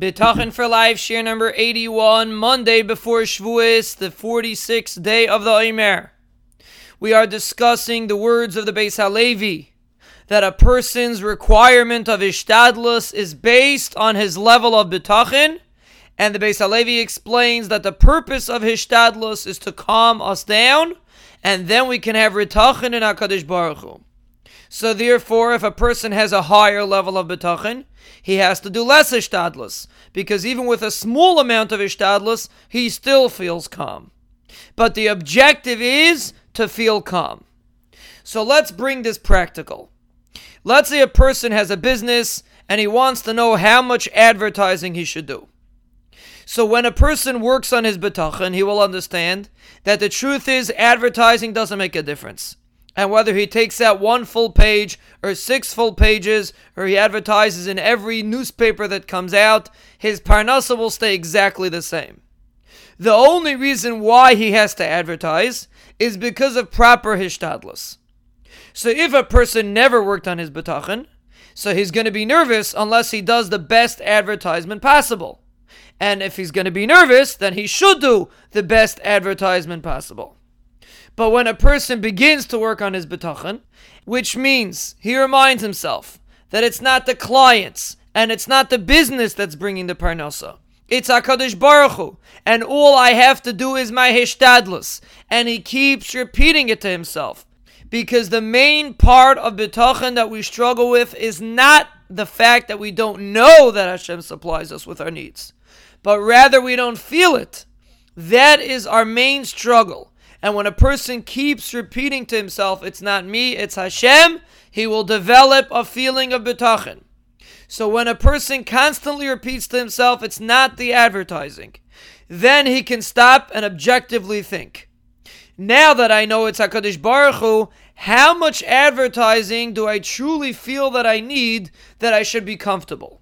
Bitachin for Life, share number 81, Monday before Shavuos, the 46th day of the Omer. We are discussing the words of the Beis Halevi that a person's requirement of Ishtadlus is based on his level of Bitachin, and the Beis Halevi explains that the purpose of Hishtadlus is to calm us down, and then we can have Bitachin in HaKadosh Baruch Hu. So therefore, if a person has a higher level of betachin, he has to do less ishtadlus, because even with a small amount of ishtadlus, he still feels calm. But the objective is to feel calm. So let's bring this practical. Let's say a person has a business and he wants to know how much advertising he should do. So when a person works on his betachin, he will understand that the truth is advertising doesn't make a difference. And whether he takes out one full page or six full pages, or he advertises in every newspaper that comes out, his parnasa will stay exactly the same. The only reason why he has to advertise is because of proper hishtadlus. So if a person never worked on his betachin, so he's going to be nervous unless he does the best advertisement possible. And if he's going to be nervous, then he should do the best advertisement possible. But when a person begins to work on his betachin, which means he reminds himself that it's not the clients and it's not the business that's bringing the parnasa. It's Hakadosh Baruch Hu, and all I have to do is my hishtadlus, and he keeps repeating it to himself, because the main part of betachin that we struggle with is not the fact that we don't know that Hashem supplies us with our needs, but rather we don't feel it. That is our main struggle. And when a person keeps repeating to himself, it's not me, it's Hashem, he will develop a feeling of betachin. So when a person constantly repeats to himself, it's not the advertising, then he can stop and objectively think. Now that I know it's HaKadosh Baruch Hu, how much advertising do I truly feel that I need that I should be comfortable?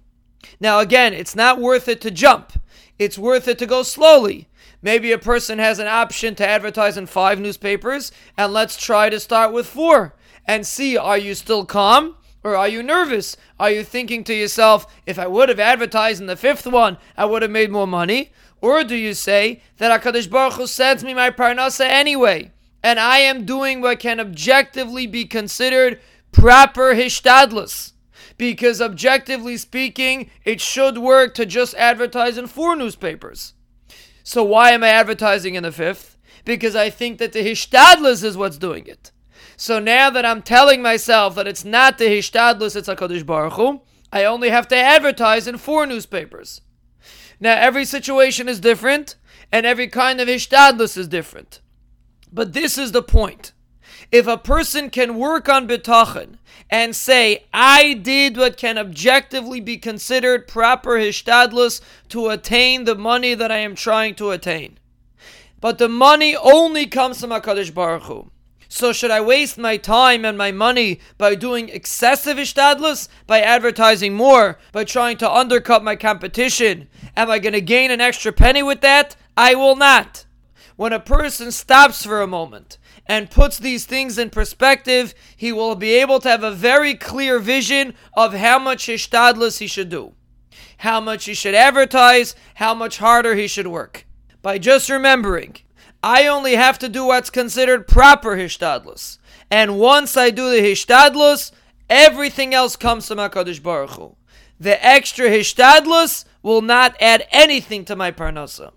Now again, it's not worth it to jump. It's worth it to go slowly. Maybe a person has an option to advertise in five newspapers, and let's try to start with four and see are you still calm or are you nervous? Are you thinking to yourself, if I would have advertised in the fifth one, I would have made more money? Or do you say that HaKadosh Baruch Hu sends me my parnasa anyway, and I am doing what can objectively be considered proper hishtadlus? Because objectively speaking, it should work to just advertise in four newspapers. So why am I advertising in the fifth? Because I think that the Hishtadlus is what's doing it. So now that I'm telling myself that it's not the Hishtadlus, it's HaKadosh Baruch Hu, I only have to advertise in four newspapers. Now every situation is different, and every kind of Hishtadlus is different. But this is the point. If a person can work on bitachon and say, I did what can objectively be considered proper hishtadlus to attain the money that I am trying to attain. But the money only comes from HaKadosh Baruch Hu. So should I waste my time and my money by doing excessive ishtadlus, by advertising more, by trying to undercut my competition? Am I going to gain an extra penny with that? I will not. When a person stops for a moment and puts these things in perspective, he will be able to have a very clear vision of how much hishtadlus he should do, how much he should advertise, how much harder he should work. By just remembering, I only have to do what's considered proper hishtadlus. And once I do the hishtadlus, everything else comes from HaKadosh Baruch Hu. The extra hishtadlus will not add anything to my parnasa.